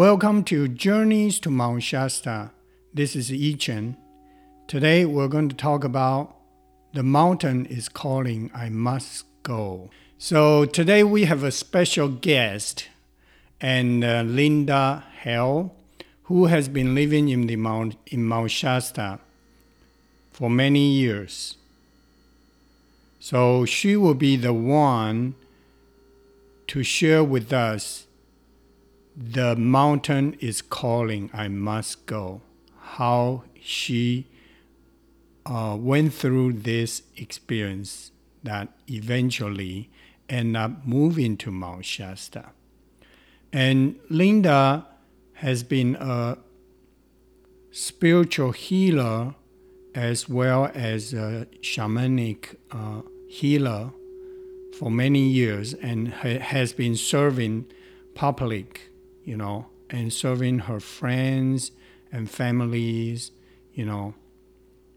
Welcome to Journeys to Mount Shasta. This is Yi Chen. Today we're going to talk about The Mountain is Calling, I Must Go. So today we have a special guest and uh, Linda Held, who has been living in the Mount in Mount Shasta for many years. So she will be the one to share with us the mountain is calling, I must go. How she uh, went through this experience that eventually ended up moving to Mount Shasta. And Linda has been a spiritual healer as well as a shamanic uh, healer for many years and ha- has been serving public you know, and serving her friends and families, you know,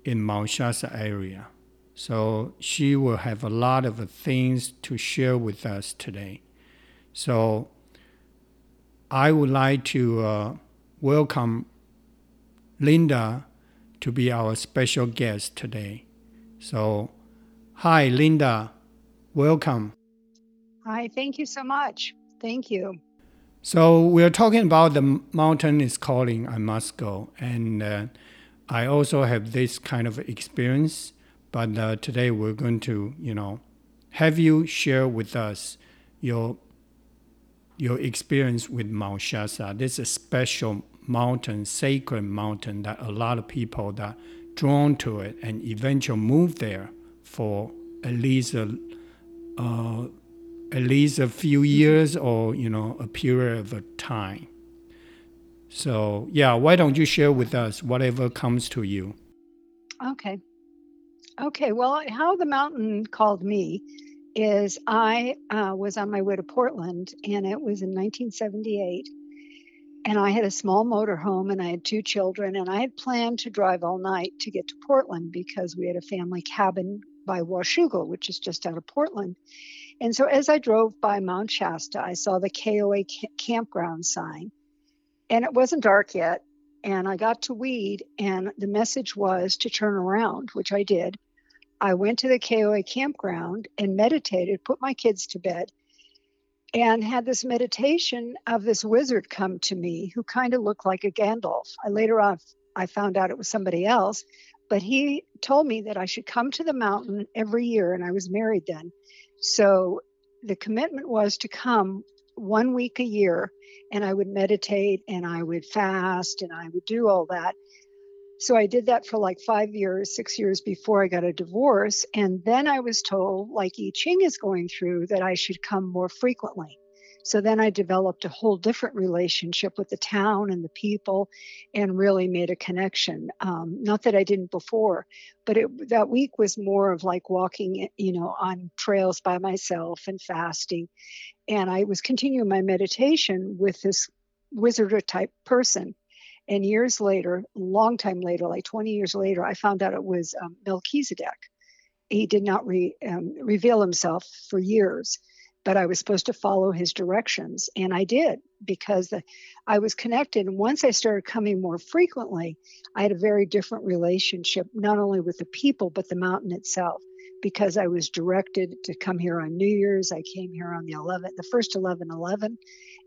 in Mount Shasta area. So she will have a lot of things to share with us today. So I would like to uh, welcome Linda to be our special guest today. So, hi, Linda. Welcome. Hi, thank you so much. Thank you. So we're talking about the mountain is calling, I must go. And uh, I also have this kind of experience, but uh, today we're going to, you know, have you share with us your your experience with Mount Shasta. This is a special mountain, sacred mountain that a lot of people that drawn to it and eventually move there for at least a, uh, at least a few years or you know a period of time. So yeah why don't you share with us whatever comes to you? Okay. Okay well how the mountain called me is i uh, was on my way to portland and it was in 1978 and i had a small motorhome and i had two children and i had planned to drive all night to get to portland because we had a family cabin by washougal which is just out of portland and so as I drove by Mount Shasta, I saw the KOA campground sign. And it wasn't dark yet. And I got to Weed, and the message was to turn around, which I did. I went to the KOA campground and meditated, put my kids to bed, and had this meditation of this wizard come to me who kind of looked like a Gandalf. I later on I found out it was somebody else, but he told me that I should come to the mountain every year, and I was married then, so the commitment was to come one week a year and I would meditate and I would fast and I would do all that. So I did that for like five years, six years before I got a divorce. And then I was told, like I Ching is going through, that I should come more frequently. So then I developed a whole different relationship with the town and the people and really made a connection. Um, not that I didn't before, but it, that week was more of like walking, you know, on trails by myself and fasting. And I was continuing my meditation with this wizard type person. And years later, long time later, like 20 years later, I found out it was um, Melchizedek. He did not re, um, reveal himself for years but I was supposed to follow his directions. And I did because the, I was connected. And once I started coming more frequently, I had a very different relationship, not only with the people, but the mountain itself. Because I was directed to come here on New Year's, I came here on the 11th, the first 11 11,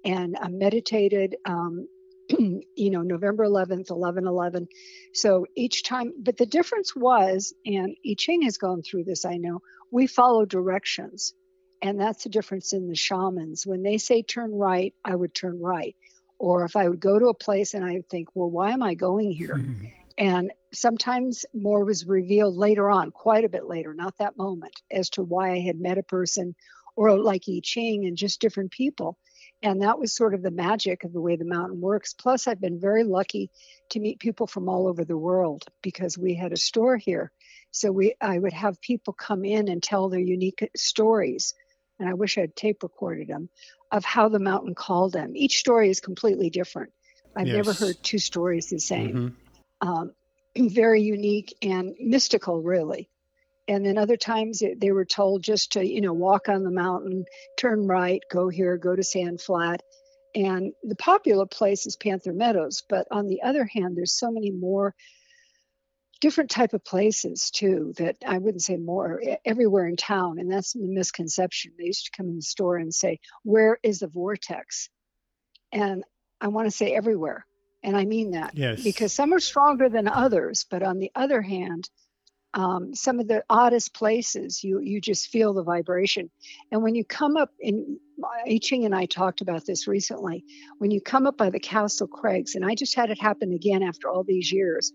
and I meditated um, you know, November 11th, 11 11. So each time, but the difference was, and I Ching has gone through this, I know, we follow directions. And that's the difference in the shamans. When they say turn right, I would turn right. Or if I would go to a place and I would think, well, why am I going here? and sometimes more was revealed later on, quite a bit later, not that moment, as to why I had met a person or like I Ching and just different people. And that was sort of the magic of the way the mountain works. Plus, I've been very lucky to meet people from all over the world because we had a store here. So we I would have people come in and tell their unique stories and I wish I had tape recorded them, of how the mountain called them. Each story is completely different. I've yes. never heard two stories the same. Mm-hmm. Um, very unique and mystical, really. And then other times they were told just to, you know, walk on the mountain, turn right, go here, go to Sand Flat. and the popular place is Panther Meadows, but on the other hand, there's so many more different type of places too that I wouldn't say more everywhere in town, and that's the misconception. They used to come in the store and say, "Where is the vortex?" And I want to say everywhere, and I mean that yes. because some are stronger than others. But on the other hand, um, some of the oddest places you you just feel the vibration and when you come up in I Ching and I talked about this recently when you come up by the Castle Crags and I just had it happen again after all these years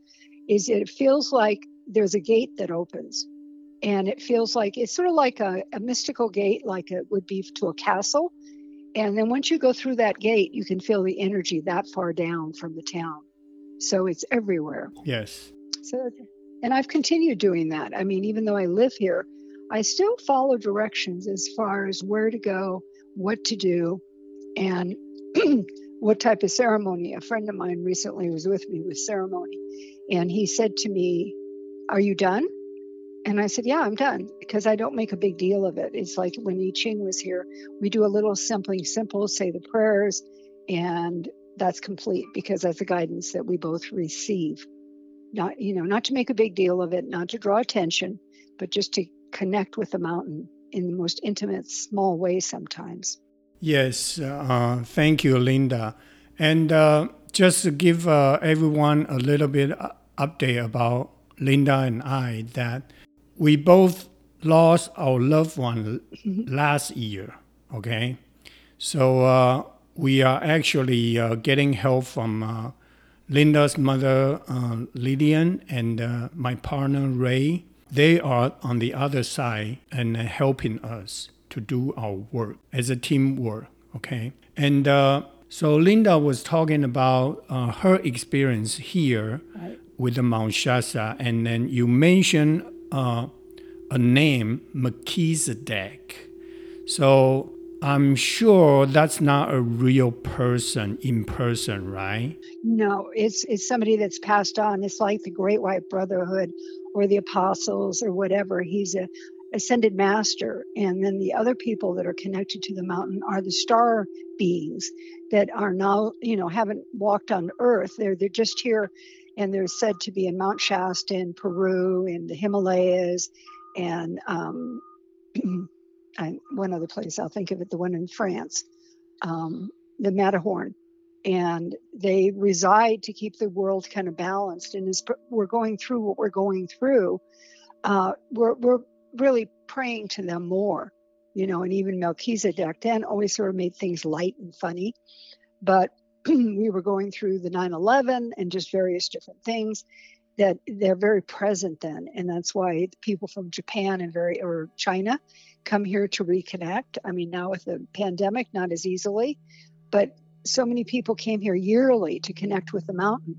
is it feels like there's a gate that opens. And it feels like it's sort of like a, a mystical gate like it would be to a castle. And then once you go through that gate you can feel the energy that far down from the town. So it's everywhere. Yes. So and I've continued doing that. I mean, even though I live here, I still follow directions as far as where to go, what to do, and what type of ceremony. A friend of mine recently was with me with ceremony, and he said to me, Are you done? And I said, Yeah, I'm done because I don't make a big deal of it. It's like when I Ching was here, we do a little simply simple, say the prayers, and that's complete because that's the guidance that we both receive not you know not to make a big deal of it not to draw attention but just to connect with the mountain in the most intimate small way sometimes yes uh, thank you linda and uh, just to give uh, everyone a little bit uh, update about linda and i that we both lost our loved one mm-hmm. last year okay so uh, we are actually uh, getting help from Linda's mother, uh, Lillian, and uh, my partner, Ray, they are on the other side and helping us to do our work as a teamwork. Okay. And uh, so Linda was talking about uh, her experience here right. With the Mount Shasta, and then you mentioned uh, a name, Melchizedek. So I'm sure that's not a real person in person, right? No, it's it's somebody that's passed on. It's like the Great White Brotherhood or the apostles or whatever. He's a ascended master and then the other people that are connected to the mountain are the star beings that are now you know haven't walked on earth they're they're just here and they're said to be in mount shasta in peru in the himalayas and um, one other place, I'll think of it, the one in France, um, the Matterhorn. And they reside to keep the world kind of balanced. And as we're going through what we're going through, uh, we're, we're really praying to them more, you know, and even Melchizedek then always sort of made things light and funny. But we were going through the 9 11 and just various different things that they're very present then. And that's why people from Japan and very, or China come here to reconnect. I mean, now with the pandemic, not as easily, but so many people came here yearly to connect with the mountain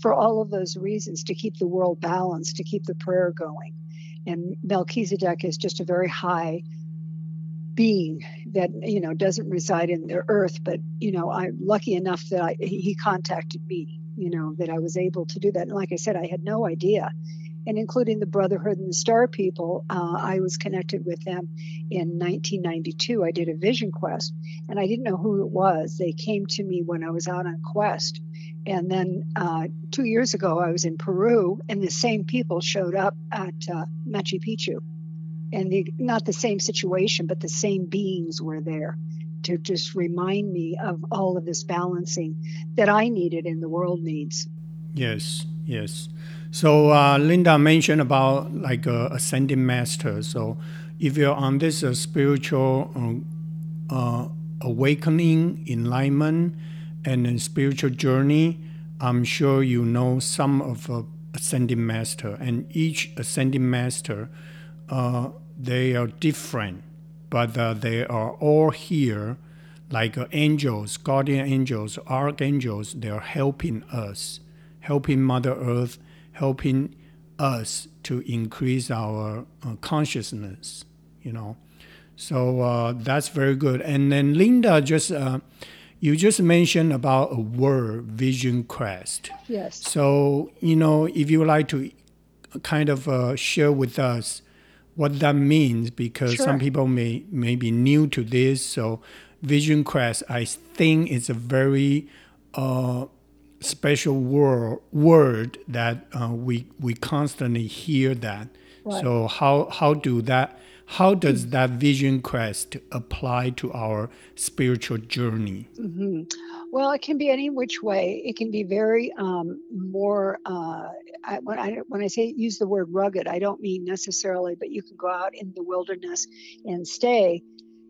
for all of those reasons to keep the world balanced, to keep the prayer going. And Melchizedek is just a very high being that you know doesn't reside in the earth but you know i'm lucky enough that I, he contacted me you know that i was able to do that and like i said i had no idea and including the Brotherhood and the Star People. Uh, I was connected with them in 1992. I did a vision quest, and I didn't know who it was. They came to me when I was out on quest. And then uh, two years ago, I was in Peru, and the same people showed up at uh, Machu Picchu. And the, not the same situation, but the same beings were there to just remind me of all of this balancing that I needed and the world needs. Yes, yes. So uh, Linda mentioned about like a ascending master. So if you're on this uh, spiritual um, uh, awakening, enlightenment, and spiritual journey, I'm sure you know some of uh, ascending master. And each ascending master, uh, they are different, but uh, they are all here, like angels, guardian angels, archangels. They are helping us, helping Mother Earth helping us to increase our uh, consciousness, you know. So uh, that's very good. And then Linda just uh, you just mentioned about a word, vision quest. Yes. So you know, if you would like to kind of uh, share with us what that means, because sure. some people may may be new to this. So vision quest, I think it's a very uh, special word word that uh, we we constantly hear that. Right. So how how do that how does that vision quest apply to our spiritual journey? hmm Well, it can be any which way. It can be very um, more. Uh, I, when I when I say use the word rugged, I don't mean necessarily, but you can go out in the wilderness and stay,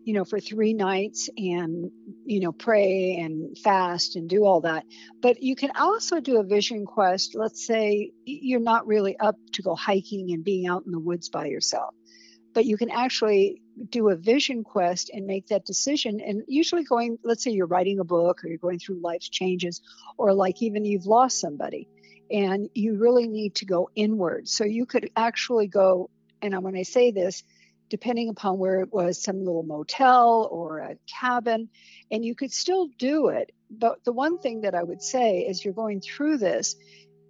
you know, for three nights and you know pray and fast and do all that. But you can also do a vision quest. Let's say you're not really up to go hiking and being out in the woods by yourself but you can actually do a vision quest and make that decision. And usually going let's say you're writing a book or you're going through life's changes or like even you've lost somebody and you really need to go inward. So you could actually go and when i say this depending upon where it was some little motel or a cabin and you could still do it. But the one thing that i would say is you're going through this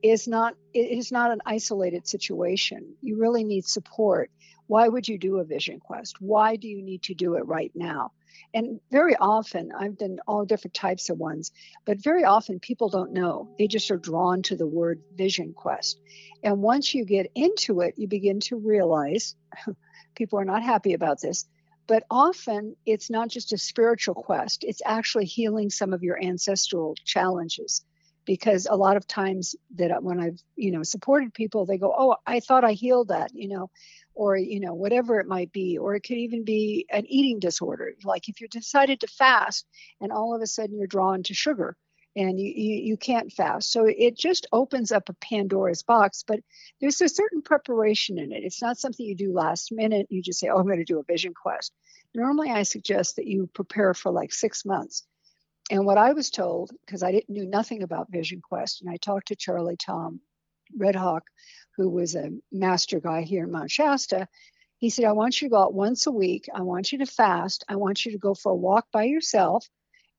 is not it is not an isolated situation. You really need support why would you do a vision quest? Why do you need to do it right now? And very often, I've done all different types of ones, but very often people don't know. They just are drawn to the word vision quest. And once you get into it, you begin to realize people are not happy about this, but often it's not just a spiritual quest, it's actually healing some of your ancestral challenges because a lot of times that when I've you know supported people, they go, "Oh, I thought I healed that," you know, or you know whatever it might be or it could even be an eating disorder. Like if you decided to fast and all of a sudden you're drawn to sugar and you, you, you can't fast. So it just opens up a pandora's box but there's a certain preparation in it. It's not something you do last minute you just say oh i'm going to do a vision quest. Normally i suggest that you prepare for like six months. And what i was told because i didn't knew nothing about vision quest and i talked to charlie thom red hawk who was a master guy here in Mount Shasta, he said, I want you to go out once a week. I want you to fast. I want you to go for a walk by yourself.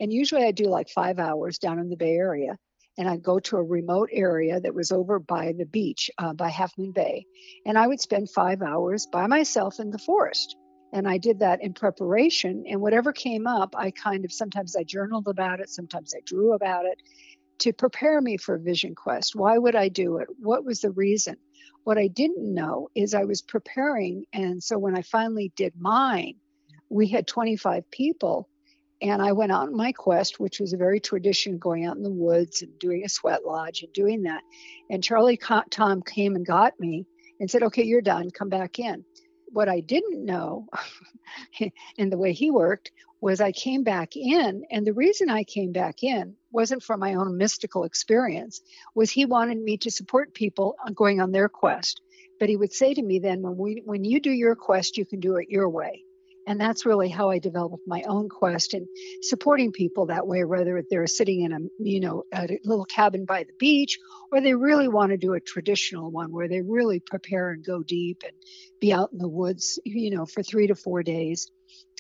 And usually I do like five hours down in the Bay Area. And I'd go to a remote area that was over by the beach, uh, by Half Moon Bay. And I would spend five hours by myself in the forest. And I did that in preparation. And whatever came up, I kind of sometimes I journaled about it, sometimes I drew about it to prepare me for Vision Quest. Why would I do it? What was the reason? What I didn't know is I was preparing. And so when I finally did mine, we had 25 people. And I went out on my quest, which was a very tradition going out in the woods and doing a sweat lodge and doing that. And Charlie Thom came and got me and said, Okay, you're done. Come back in. What I didn't know, and the way he worked, was I came back in. And the reason I came back in wasn't for my own mystical experience was he wanted me to support people going on their quest but he would say to me then when we when you do your quest you can do it your way and that's really how i developed my own quest and supporting people that way whether they're sitting in a you know a little cabin by the beach or they really want to do a traditional one where they really prepare and go deep and be out in the woods you know for 3 to 4 days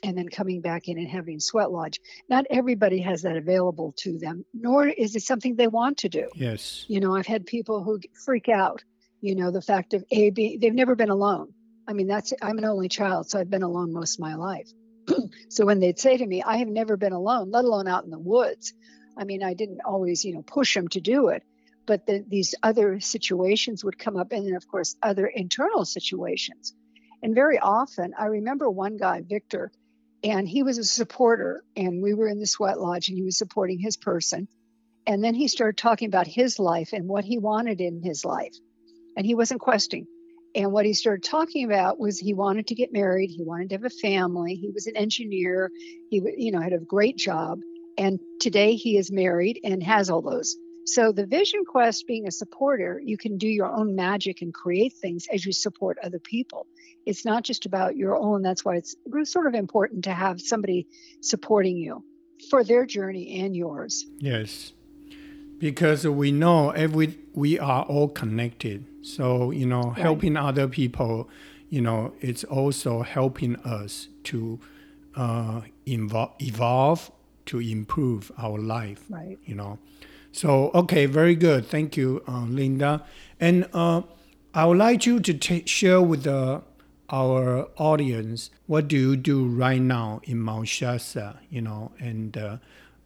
and then coming back in and having sweat lodge. Not everybody has that available to them, nor is it something they want to do. Yes. You know, I've had people who freak out, you know, the fact of A, B, they've never been alone. I mean, that's, I'm an only child, so I've been alone most of my life. so when they'd say to me, I have never been alone, let alone out in the woods, I mean, I didn't always, you know, push them to do it. But the, these other situations would come up, and then, of course, other internal situations. And very often, I remember one guy, Victor, and he was a supporter and we were in the sweat lodge and he was supporting his person and then he started talking about his life and what he wanted in his life and he wasn't questing and what he started talking about was he wanted to get married he wanted to have a family he was an engineer he you know had a great job and today he is married and has all those so the vision quest being a supporter you can do your own magic and create things as you support other people it's not just about your own. That's why it's sort of important to have somebody supporting you for their journey and yours. Yes, because we know every we are all connected. So you know, right. helping other people, you know, it's also helping us to uh, evolve, evolve to improve our life. Right. You know. So okay, very good. Thank you, uh, Linda. And uh, I would like you to t- share with the our audience, what do you do right now in Mount Shasta, you know, and uh,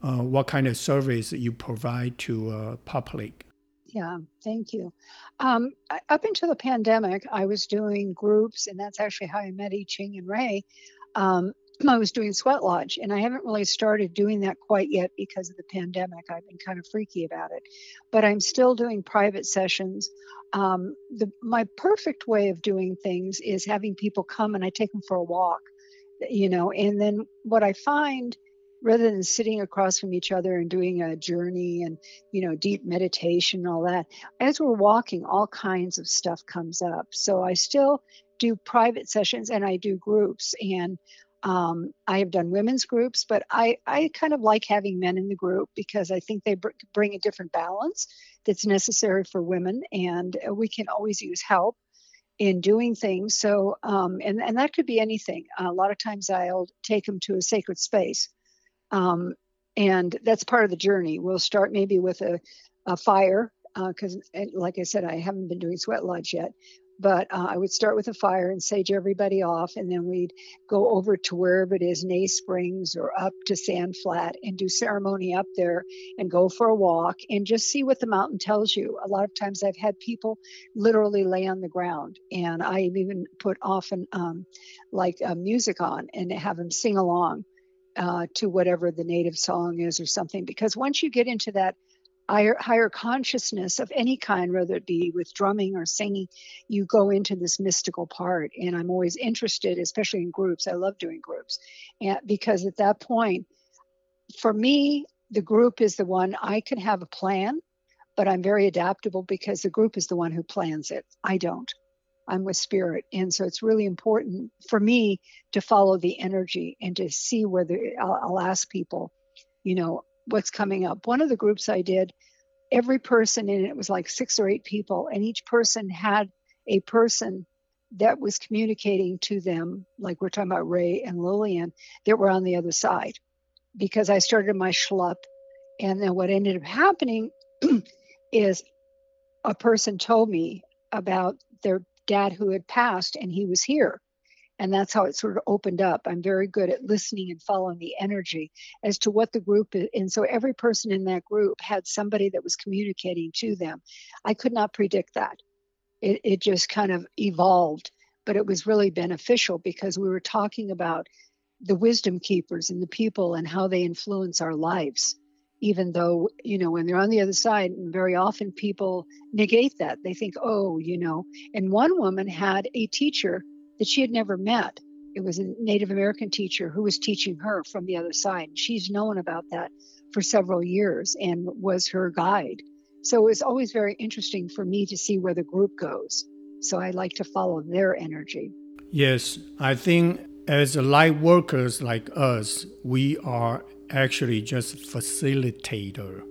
uh, what kind of service you provide to uh, public? Yeah, thank you. Um, up until the pandemic, I was doing groups, and that's actually how I met I Ching and Ray. Um, I was doing Sweat Lodge, and I haven't really started doing that quite yet because of the pandemic. I've been kind of freaky about it, but I'm still doing private sessions. Um, the, my perfect way of doing things is having people come and I take them for a walk, you know, and then what I find rather than sitting across from each other and doing a journey and you know deep meditation and all that as we're walking all kinds of stuff comes up so i still do private sessions and i do groups and um, I have done women's groups, but I, I kind of like having men in the group because I think they br- bring a different balance that's necessary for women, and we can always use help in doing things. So, um, and and that could be anything. a lot of times, I'll take them to a sacred space, um, and that's part of the journey. We'll start maybe with a, a fire because, uh, like I said, I haven't been doing sweat lodge yet but uh, I would start with a fire and sage everybody off, and then we'd go over to wherever it is, Ney Springs or up to Sand Flat, and do ceremony up there and go for a walk and just see what the mountain tells you. A lot of times I've had people literally lay on the ground, and I even put often um, like uh, music on and have them sing along. Uh, to whatever the native song is or something because once you get into that higher, higher consciousness of any kind, whether it be with drumming or singing, you go into this mystical part. And I'm always interested, especially in groups. I love doing groups, and because at that point, for me, the group is the one I can have a plan, but I'm very adaptable because the group is the one who plans it. I don't. I'm with spirit. And so it's really important for me to follow the energy and to see whether I'll, I'll ask people, you know, what's coming up. One of the groups I did, every person in it was like six or eight people, and each person had a person that was communicating to them, like we're talking about Ray and Lillian, that were on the other side. Because I started my schlup, and then what ended up happening is a person told me about their dad who had passed, and he was here. And that's how it sort of opened up. I'm very good at listening and following the energy as to what the group is. And so every person in that group had somebody that was communicating to them. I could not predict that. It, it just kind of evolved, but it was really beneficial because we were talking about the wisdom keepers and the people and how they influence our lives even though you know when they're on the other side very often people negate that they think oh you know and one woman had a teacher that she had never met. It was a Native American teacher who was teaching her from the other side. She's known about that for several years and was her guide. So it was always very interesting for me to see where the group goes. So I like to follow their energy. Yes, I think as light workers like us, we are actually just facilitator.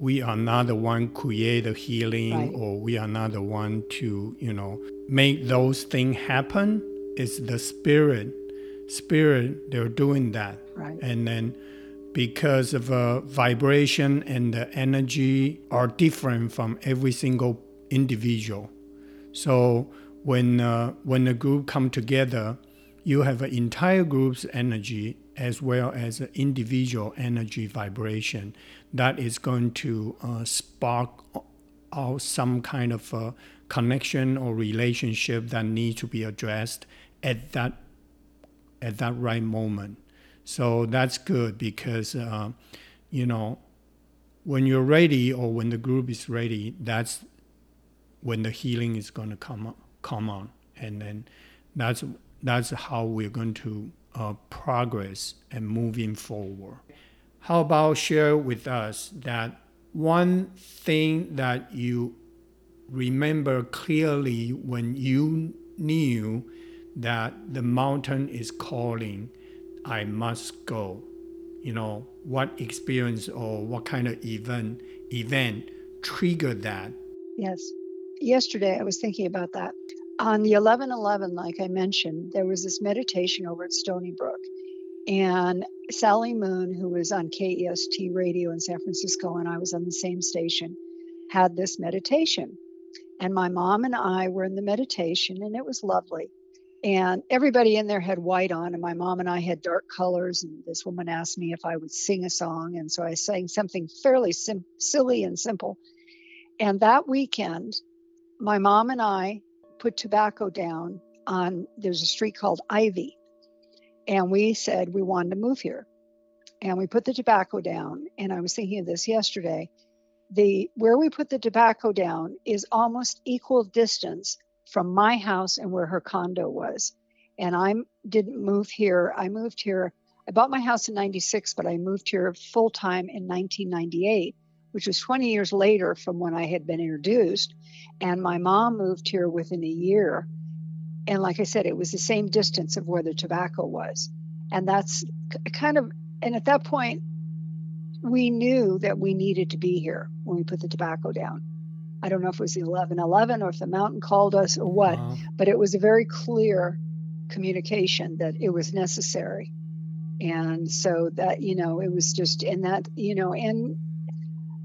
We are not the one create the healing right. or we are not the one to, you know, make those things happen it's the spirit spirit they're doing that right and then because of a vibration and the energy are different from every single individual so when uh, when the group come together you have an entire group's energy as well as individual energy vibration that is going to uh, spark out some kind of uh, connection or relationship that needs to be addressed at that at that right moment. So that's good because uh, you know when you're ready or when the group is ready, that's when the healing is going to come come on, and then that's that's how we're going to uh, progress and moving forward. How about share with us that one thing that you remember clearly when you knew that the mountain is calling, I must go. You know, what experience or what kind of event event triggered that? Yes. Yesterday I was thinking about that. On the 11 11, like I mentioned, there was this meditation over at Stony Brook. And Sally Moon, who was on KEST radio in San Francisco, and I was on the same station, had this meditation. And my mom and I were in the meditation, and it was lovely. And everybody in there had white on, and my mom and I had dark colors. And this woman asked me if I would sing a song. And so I sang something fairly sim- silly and simple. And that weekend, my mom and I put tobacco down on, there's a street called Ivy. And we said we wanted to move here. And we put the tobacco down. And I was thinking of this yesterday. The where we put the tobacco down is almost equal distance from my house and where her condo was. And I didn't move here. I moved here. I bought my house in 96, but I moved here full time in 1998, which was 20 years later from when I had been introduced. And my mom moved here within a year. And like I said, it was the same distance of where the tobacco was. And that's kind of, and at that point, we knew that we needed to be here when we put the tobacco down. I don't know if it was the 1111 or if the mountain called us or what, but it was a very clear communication that it was necessary. And so that, you know, it was just, and that, you know, and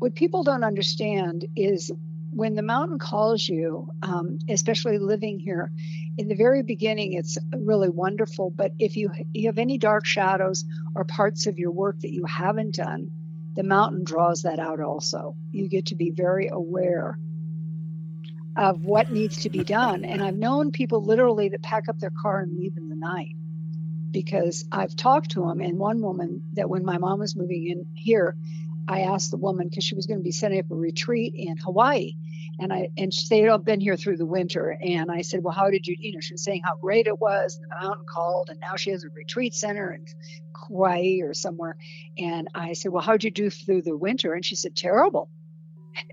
what people don't understand is when the mountain calls you, um, especially living here, in the very beginning, it's really wonderful. But if you, you have any dark shadows or parts of your work that you haven't done, the mountain draws that out also. You get to be very aware of what needs to be done. And I've known people literally that pack up their car and leave in the night because I've talked to them. And one woman that when my mom was moving in here, I asked the woman because she was going to be setting up a retreat in Hawaii. And I and they had all been here through the winter. And I said, Well, how did you, you know, she was saying how great it was. And the mountain called, and now she has a retreat center in Hawaii or somewhere. And I said, Well, how'd you do through the winter? And she said, Terrible.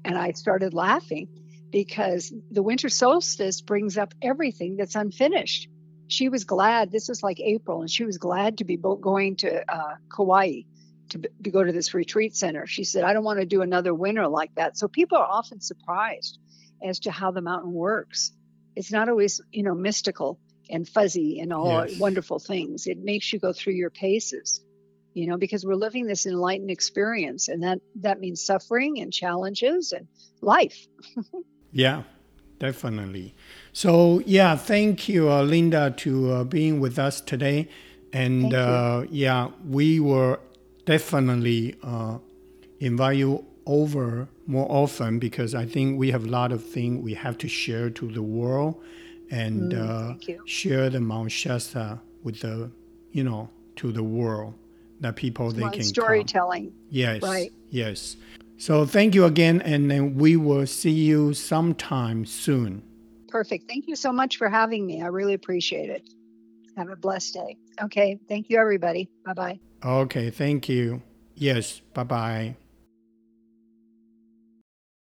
And I started laughing because the winter solstice brings up everything that's unfinished. She was glad, this was like April, and she was glad to be going to uh, Kauai to, to go to this retreat center. She said, I don't want to do another winter like that. So people are often surprised as to how the mountain works. It's not always, you know, mystical and fuzzy and all yes. wonderful things. It makes you go through your paces, you know, because we're living this enlightened experience, and that that means suffering and challenges and life. yeah, definitely. So yeah, thank you, uh, Linda, to uh, being with us today. And uh, yeah, we were definitely uh, invite you over more often because I think we have a lot of things we have to share to the world and mm, uh, share the Mount Shasta with the, you know, to the world that people they can storytelling. Come. Yes, right. Yes. So thank you again, and then we will see you sometime soon. Perfect. Thank you so much for having me. I really appreciate it. Have a blessed day. Okay. Thank you, everybody. Bye bye. Okay. Thank you. Yes. Bye bye.